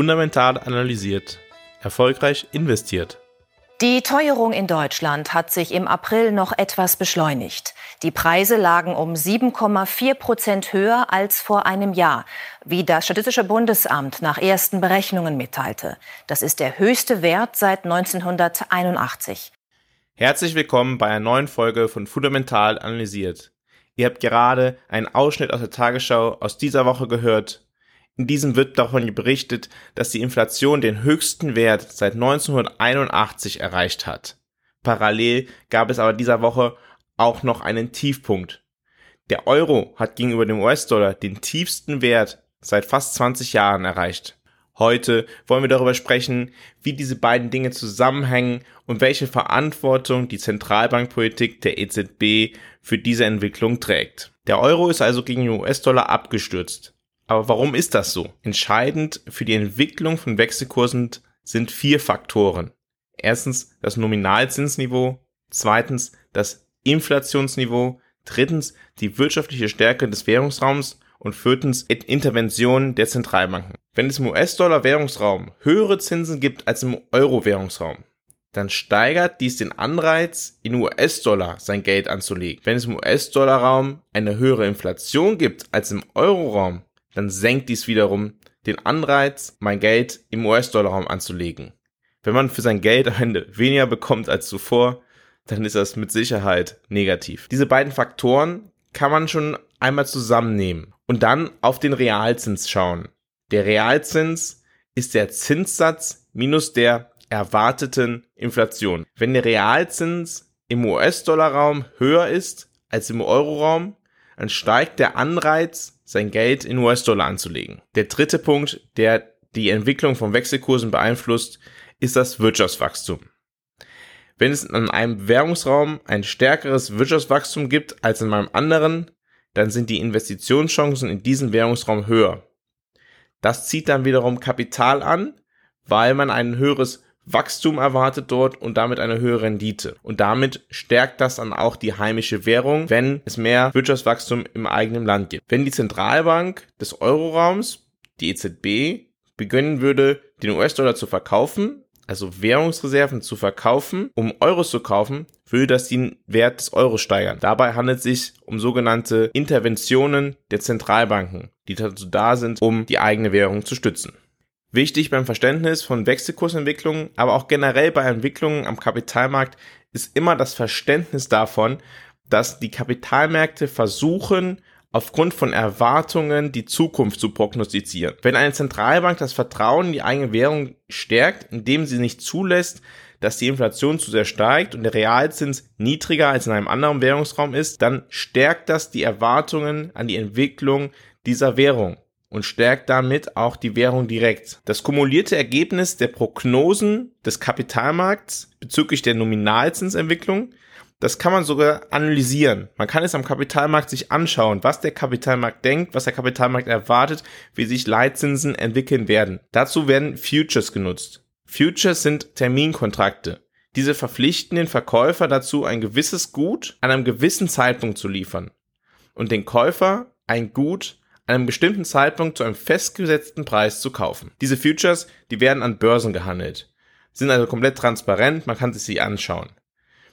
Fundamental analysiert. Erfolgreich investiert. Die Teuerung in Deutschland hat sich im April noch etwas beschleunigt. Die Preise lagen um 7,4 Prozent höher als vor einem Jahr, wie das Statistische Bundesamt nach ersten Berechnungen mitteilte. Das ist der höchste Wert seit 1981. Herzlich willkommen bei einer neuen Folge von Fundamental analysiert. Ihr habt gerade einen Ausschnitt aus der Tagesschau aus dieser Woche gehört. In diesem wird davon berichtet, dass die Inflation den höchsten Wert seit 1981 erreicht hat. Parallel gab es aber dieser Woche auch noch einen Tiefpunkt. Der Euro hat gegenüber dem US-Dollar den tiefsten Wert seit fast 20 Jahren erreicht. Heute wollen wir darüber sprechen, wie diese beiden Dinge zusammenhängen und welche Verantwortung die Zentralbankpolitik der EZB für diese Entwicklung trägt. Der Euro ist also gegen den US-Dollar abgestürzt. Aber warum ist das so? Entscheidend für die Entwicklung von Wechselkursen sind vier Faktoren. Erstens das Nominalzinsniveau, zweitens das Inflationsniveau, drittens die wirtschaftliche Stärke des Währungsraums und viertens Interventionen der Zentralbanken. Wenn es im US-Dollar-Währungsraum höhere Zinsen gibt als im Euro-Währungsraum, dann steigert dies den Anreiz, in US-Dollar sein Geld anzulegen. Wenn es im US-Dollar-Raum eine höhere Inflation gibt als im Euro-Raum, dann senkt dies wiederum den Anreiz, mein Geld im US-Dollar-Raum anzulegen. Wenn man für sein Geld am Ende weniger bekommt als zuvor, dann ist das mit Sicherheit negativ. Diese beiden Faktoren kann man schon einmal zusammennehmen und dann auf den Realzins schauen. Der Realzins ist der Zinssatz minus der erwarteten Inflation. Wenn der Realzins im US-Dollar-Raum höher ist als im Euro-Raum, dann steigt der Anreiz, sein Geld in US-Dollar anzulegen. Der dritte Punkt, der die Entwicklung von Wechselkursen beeinflusst, ist das Wirtschaftswachstum. Wenn es in einem Währungsraum ein stärkeres Wirtschaftswachstum gibt als in einem anderen, dann sind die Investitionschancen in diesem Währungsraum höher. Das zieht dann wiederum Kapital an, weil man ein höheres Wachstum erwartet dort und damit eine höhere Rendite. Und damit stärkt das dann auch die heimische Währung, wenn es mehr Wirtschaftswachstum im eigenen Land gibt. Wenn die Zentralbank des Euroraums, die EZB, beginnen würde, den US-Dollar zu verkaufen, also Währungsreserven zu verkaufen, um Euros zu kaufen, würde das den Wert des Euros steigern. Dabei handelt es sich um sogenannte Interventionen der Zentralbanken, die dazu da sind, um die eigene Währung zu stützen. Wichtig beim Verständnis von Wechselkursentwicklungen, aber auch generell bei Entwicklungen am Kapitalmarkt ist immer das Verständnis davon, dass die Kapitalmärkte versuchen, aufgrund von Erwartungen die Zukunft zu prognostizieren. Wenn eine Zentralbank das Vertrauen in die eigene Währung stärkt, indem sie nicht zulässt, dass die Inflation zu sehr steigt und der Realzins niedriger als in einem anderen Währungsraum ist, dann stärkt das die Erwartungen an die Entwicklung dieser Währung und stärkt damit auch die Währung direkt. Das kumulierte Ergebnis der Prognosen des Kapitalmarkts bezüglich der Nominalzinsentwicklung das kann man sogar analysieren. Man kann es am Kapitalmarkt sich anschauen, was der Kapitalmarkt denkt, was der Kapitalmarkt erwartet, wie sich Leitzinsen entwickeln werden. Dazu werden Futures genutzt. Futures sind Terminkontrakte. Diese verpflichten den Verkäufer dazu, ein gewisses Gut an einem gewissen Zeitpunkt zu liefern und den Käufer ein Gut einem bestimmten Zeitpunkt zu einem festgesetzten Preis zu kaufen. Diese Futures, die werden an Börsen gehandelt, sind also komplett transparent, man kann sie sich anschauen.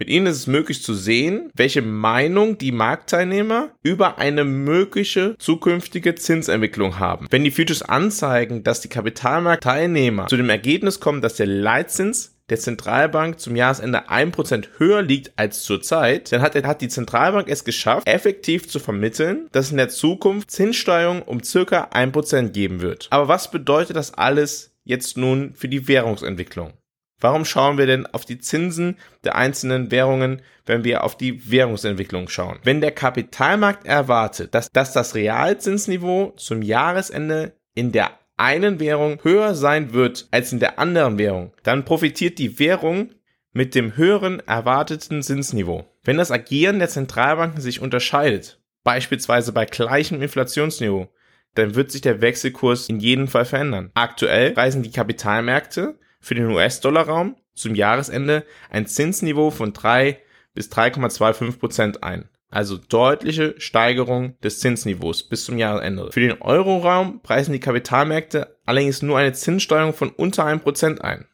Mit ihnen ist es möglich zu sehen, welche Meinung die Marktteilnehmer über eine mögliche zukünftige Zinsentwicklung haben. Wenn die Futures anzeigen, dass die Kapitalmarktteilnehmer zu dem Ergebnis kommen, dass der Leitzins der Zentralbank zum Jahresende 1% höher liegt als zurzeit, dann hat, hat die Zentralbank es geschafft, effektiv zu vermitteln, dass in der Zukunft Zinssteigerungen um circa 1% geben wird. Aber was bedeutet das alles jetzt nun für die Währungsentwicklung? Warum schauen wir denn auf die Zinsen der einzelnen Währungen, wenn wir auf die Währungsentwicklung schauen? Wenn der Kapitalmarkt erwartet, dass, dass das Realzinsniveau zum Jahresende in der einen Währung höher sein wird als in der anderen Währung, dann profitiert die Währung mit dem höheren erwarteten Zinsniveau. Wenn das Agieren der Zentralbanken sich unterscheidet, beispielsweise bei gleichem Inflationsniveau, dann wird sich der Wechselkurs in jedem Fall verändern. Aktuell reisen die Kapitalmärkte für den US-Dollar-Raum zum Jahresende ein Zinsniveau von 3 bis 3,25 Prozent ein. Also deutliche Steigerung des Zinsniveaus bis zum Jahresende. Für den Euroraum preisen die Kapitalmärkte allerdings nur eine Zinssteuerung von unter einem Prozent ein.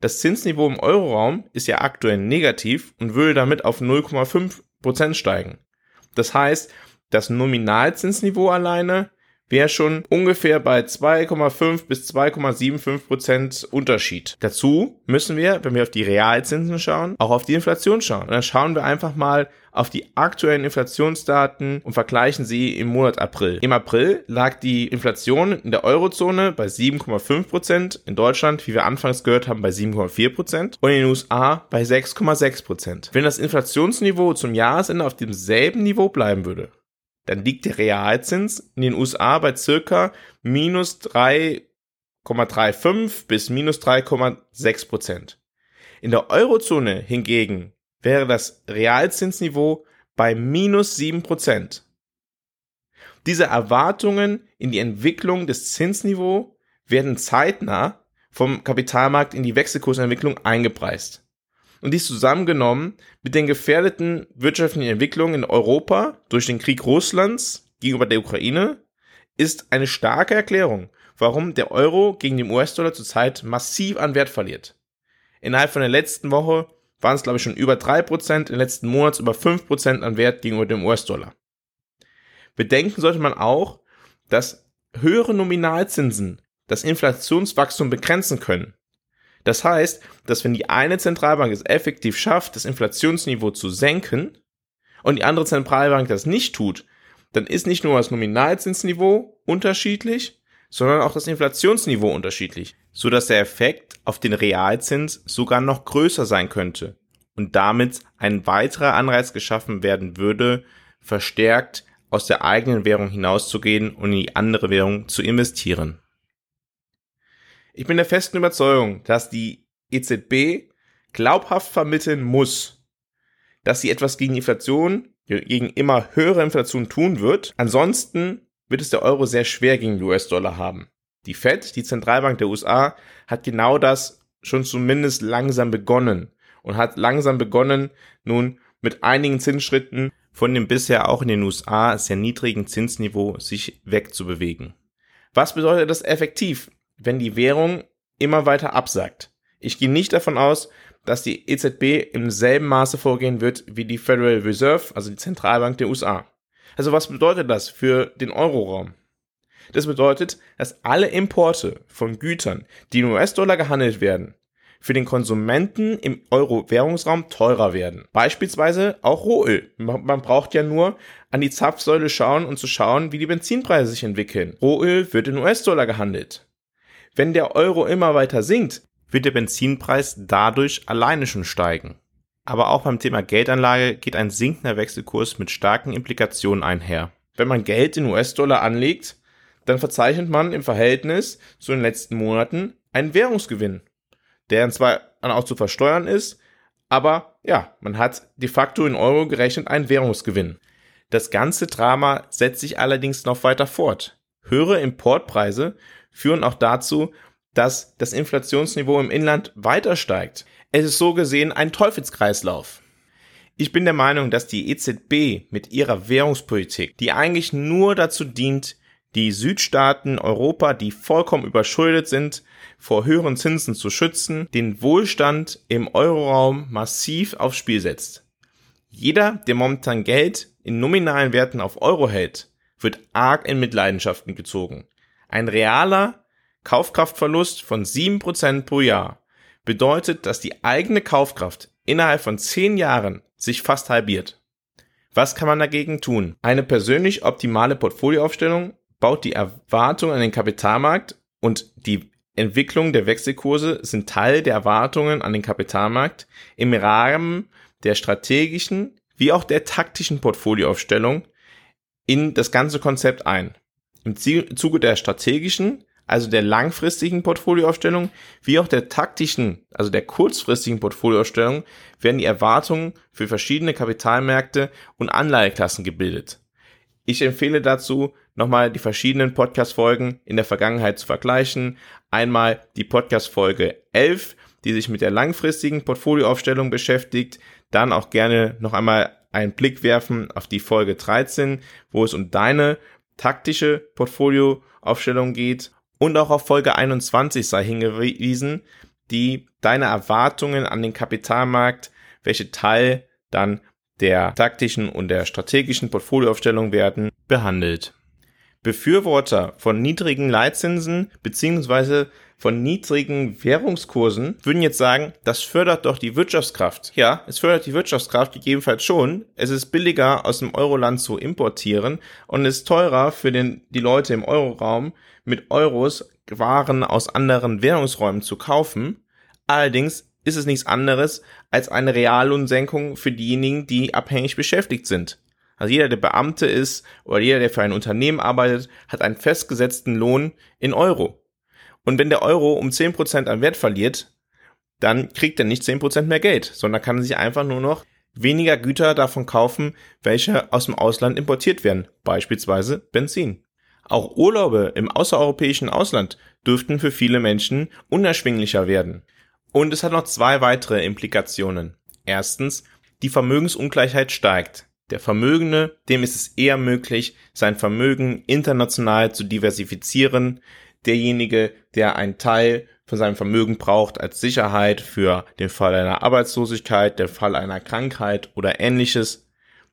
Das Zinsniveau im Euroraum ist ja aktuell negativ und würde damit auf 0,5 Prozent steigen. Das heißt, das Nominalzinsniveau alleine wäre schon ungefähr bei 2,5 bis 2,75 Prozent Unterschied. Dazu müssen wir, wenn wir auf die Realzinsen schauen, auch auf die Inflation schauen. Und dann schauen wir einfach mal auf die aktuellen Inflationsdaten und vergleichen sie im Monat April. Im April lag die Inflation in der Eurozone bei 7,5 Prozent, in Deutschland, wie wir anfangs gehört haben, bei 7,4 Prozent und in den USA bei 6,6 Prozent. Wenn das Inflationsniveau zum Jahresende auf demselben Niveau bleiben würde, dann liegt der Realzins in den USA bei circa minus 3,35 bis minus 3,6 Prozent. In der Eurozone hingegen wäre das Realzinsniveau bei minus 7 Prozent. Diese Erwartungen in die Entwicklung des Zinsniveaus werden zeitnah vom Kapitalmarkt in die Wechselkursentwicklung eingepreist und dies zusammengenommen mit den gefährdeten wirtschaftlichen Entwicklungen in Europa durch den Krieg Russlands gegenüber der Ukraine ist eine starke Erklärung, warum der Euro gegen den US-Dollar zurzeit massiv an Wert verliert. Innerhalb von der letzten Woche waren es, glaube ich, schon über 3%, im letzten Monat über 5% an Wert gegenüber dem US-Dollar. Bedenken sollte man auch, dass höhere Nominalzinsen das Inflationswachstum begrenzen können das heißt, dass wenn die eine Zentralbank es effektiv schafft, das Inflationsniveau zu senken und die andere Zentralbank das nicht tut, dann ist nicht nur das Nominalzinsniveau unterschiedlich, sondern auch das Inflationsniveau unterschiedlich, so dass der Effekt auf den Realzins sogar noch größer sein könnte und damit ein weiterer Anreiz geschaffen werden würde, verstärkt aus der eigenen Währung hinauszugehen und in die andere Währung zu investieren. Ich bin der festen Überzeugung, dass die EZB glaubhaft vermitteln muss, dass sie etwas gegen Inflation, gegen immer höhere Inflation tun wird. Ansonsten wird es der Euro sehr schwer gegen den US-Dollar haben. Die Fed, die Zentralbank der USA, hat genau das schon zumindest langsam begonnen und hat langsam begonnen, nun mit einigen Zinsschritten von dem bisher auch in den USA sehr niedrigen Zinsniveau sich wegzubewegen. Was bedeutet das effektiv? wenn die Währung immer weiter absackt. Ich gehe nicht davon aus, dass die EZB im selben Maße vorgehen wird wie die Federal Reserve, also die Zentralbank der USA. Also was bedeutet das für den Euroraum? Das bedeutet, dass alle Importe von Gütern, die in US-Dollar gehandelt werden, für den Konsumenten im Euro-Währungsraum teurer werden. Beispielsweise auch Rohöl. Man braucht ja nur an die Zapfsäule schauen und zu schauen, wie die Benzinpreise sich entwickeln. Rohöl wird in US-Dollar gehandelt. Wenn der Euro immer weiter sinkt, wird der Benzinpreis dadurch alleine schon steigen. Aber auch beim Thema Geldanlage geht ein sinkender Wechselkurs mit starken Implikationen einher. Wenn man Geld in US-Dollar anlegt, dann verzeichnet man im Verhältnis zu den letzten Monaten einen Währungsgewinn, der zwar auch zu versteuern ist, aber ja, man hat de facto in Euro gerechnet einen Währungsgewinn. Das ganze Drama setzt sich allerdings noch weiter fort. Höhere Importpreise führen auch dazu, dass das Inflationsniveau im Inland weiter steigt. Es ist so gesehen ein Teufelskreislauf. Ich bin der Meinung, dass die EZB mit ihrer Währungspolitik, die eigentlich nur dazu dient, die Südstaaten Europa, die vollkommen überschuldet sind, vor höheren Zinsen zu schützen, den Wohlstand im Euroraum massiv aufs Spiel setzt. Jeder, der momentan Geld in nominalen Werten auf Euro hält, wird arg in Mitleidenschaften gezogen. Ein realer Kaufkraftverlust von 7% pro Jahr bedeutet, dass die eigene Kaufkraft innerhalb von 10 Jahren sich fast halbiert. Was kann man dagegen tun? Eine persönlich optimale Portfolioaufstellung baut die Erwartung an den Kapitalmarkt und die Entwicklung der Wechselkurse sind Teil der Erwartungen an den Kapitalmarkt im Rahmen der strategischen wie auch der taktischen Portfolioaufstellung in das ganze Konzept ein. Im Zuge der strategischen, also der langfristigen Portfolioaufstellung, wie auch der taktischen, also der kurzfristigen Portfolioaufstellung, werden die Erwartungen für verschiedene Kapitalmärkte und Anleiheklassen gebildet. Ich empfehle dazu, nochmal die verschiedenen Podcast-Folgen in der Vergangenheit zu vergleichen. Einmal die Podcast-Folge 11, die sich mit der langfristigen Portfolioaufstellung beschäftigt. Dann auch gerne noch einmal einen Blick werfen auf die Folge 13, wo es um deine taktische Portfolioaufstellung geht und auch auf Folge 21 sei hingewiesen, die deine Erwartungen an den Kapitalmarkt, welche Teil dann der taktischen und der strategischen Portfolioaufstellung werden, behandelt. Befürworter von niedrigen Leitzinsen beziehungsweise von niedrigen Währungskursen würden jetzt sagen, das fördert doch die Wirtschaftskraft. Ja, es fördert die Wirtschaftskraft gegebenenfalls schon. Es ist billiger aus dem Euroland zu importieren und es ist teurer für den, die Leute im Euroraum mit Euros Waren aus anderen Währungsräumen zu kaufen. Allerdings ist es nichts anderes als eine Reallohnsenkung für diejenigen, die abhängig beschäftigt sind. Also jeder, der Beamte ist oder jeder, der für ein Unternehmen arbeitet, hat einen festgesetzten Lohn in Euro. Und wenn der Euro um 10% an Wert verliert, dann kriegt er nicht 10% mehr Geld, sondern kann sich einfach nur noch weniger Güter davon kaufen, welche aus dem Ausland importiert werden, beispielsweise Benzin. Auch Urlaube im außereuropäischen Ausland dürften für viele Menschen unerschwinglicher werden. Und es hat noch zwei weitere Implikationen. Erstens, die Vermögensungleichheit steigt. Der Vermögende, dem ist es eher möglich, sein Vermögen international zu diversifizieren. Derjenige, der einen Teil von seinem Vermögen braucht als Sicherheit für den Fall einer Arbeitslosigkeit, der Fall einer Krankheit oder ähnliches,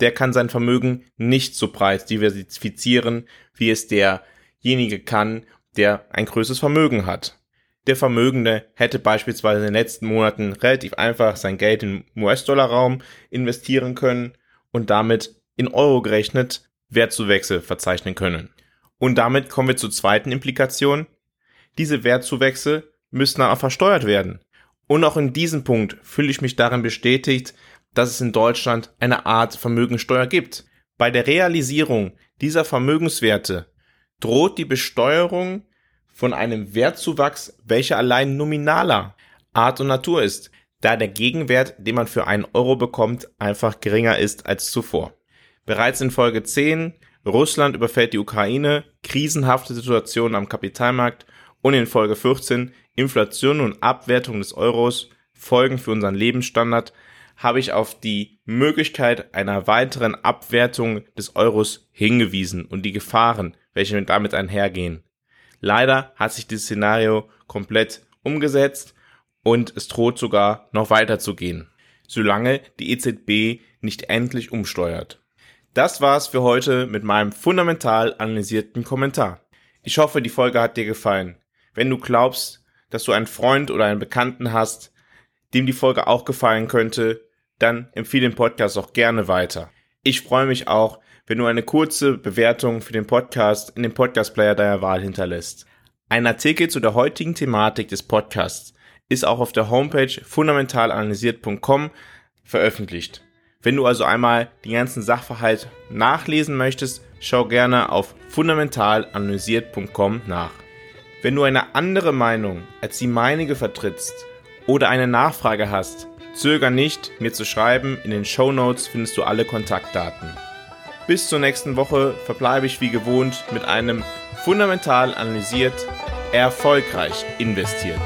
der kann sein Vermögen nicht so breit diversifizieren, wie es derjenige kann, der ein größeres Vermögen hat. Der Vermögende hätte beispielsweise in den letzten Monaten relativ einfach sein Geld im US-Dollar-Raum investieren können und damit in Euro gerechnet Wertzuwächse verzeichnen können. Und damit kommen wir zur zweiten Implikation. Diese Wertzuwächse müssen auch versteuert werden. Und auch in diesem Punkt fühle ich mich darin bestätigt, dass es in Deutschland eine Art Vermögensteuer gibt. Bei der Realisierung dieser Vermögenswerte droht die Besteuerung von einem Wertzuwachs, welcher allein nominaler Art und Natur ist da der Gegenwert, den man für einen Euro bekommt, einfach geringer ist als zuvor. Bereits in Folge 10 Russland überfällt die Ukraine, krisenhafte Situation am Kapitalmarkt und in Folge 14 Inflation und Abwertung des Euros, Folgen für unseren Lebensstandard, habe ich auf die Möglichkeit einer weiteren Abwertung des Euros hingewiesen und die Gefahren, welche damit einhergehen. Leider hat sich dieses Szenario komplett umgesetzt und es droht sogar noch weiter zu gehen, solange die EZB nicht endlich umsteuert. Das war's für heute mit meinem fundamental analysierten Kommentar. Ich hoffe, die Folge hat dir gefallen. Wenn du glaubst, dass du einen Freund oder einen Bekannten hast, dem die Folge auch gefallen könnte, dann empfehle den Podcast auch gerne weiter. Ich freue mich auch, wenn du eine kurze Bewertung für den Podcast in dem Podcast-Player deiner Wahl hinterlässt. Ein Artikel zu der heutigen Thematik des Podcasts ist auch auf der Homepage fundamentalanalysiert.com veröffentlicht. Wenn du also einmal den ganzen Sachverhalt nachlesen möchtest, schau gerne auf fundamentalanalysiert.com nach. Wenn du eine andere Meinung als die meinige vertrittst oder eine Nachfrage hast, zöger nicht, mir zu schreiben. In den Show Notes findest du alle Kontaktdaten. Bis zur nächsten Woche verbleibe ich wie gewohnt mit einem fundamental analysiert, erfolgreich investiert.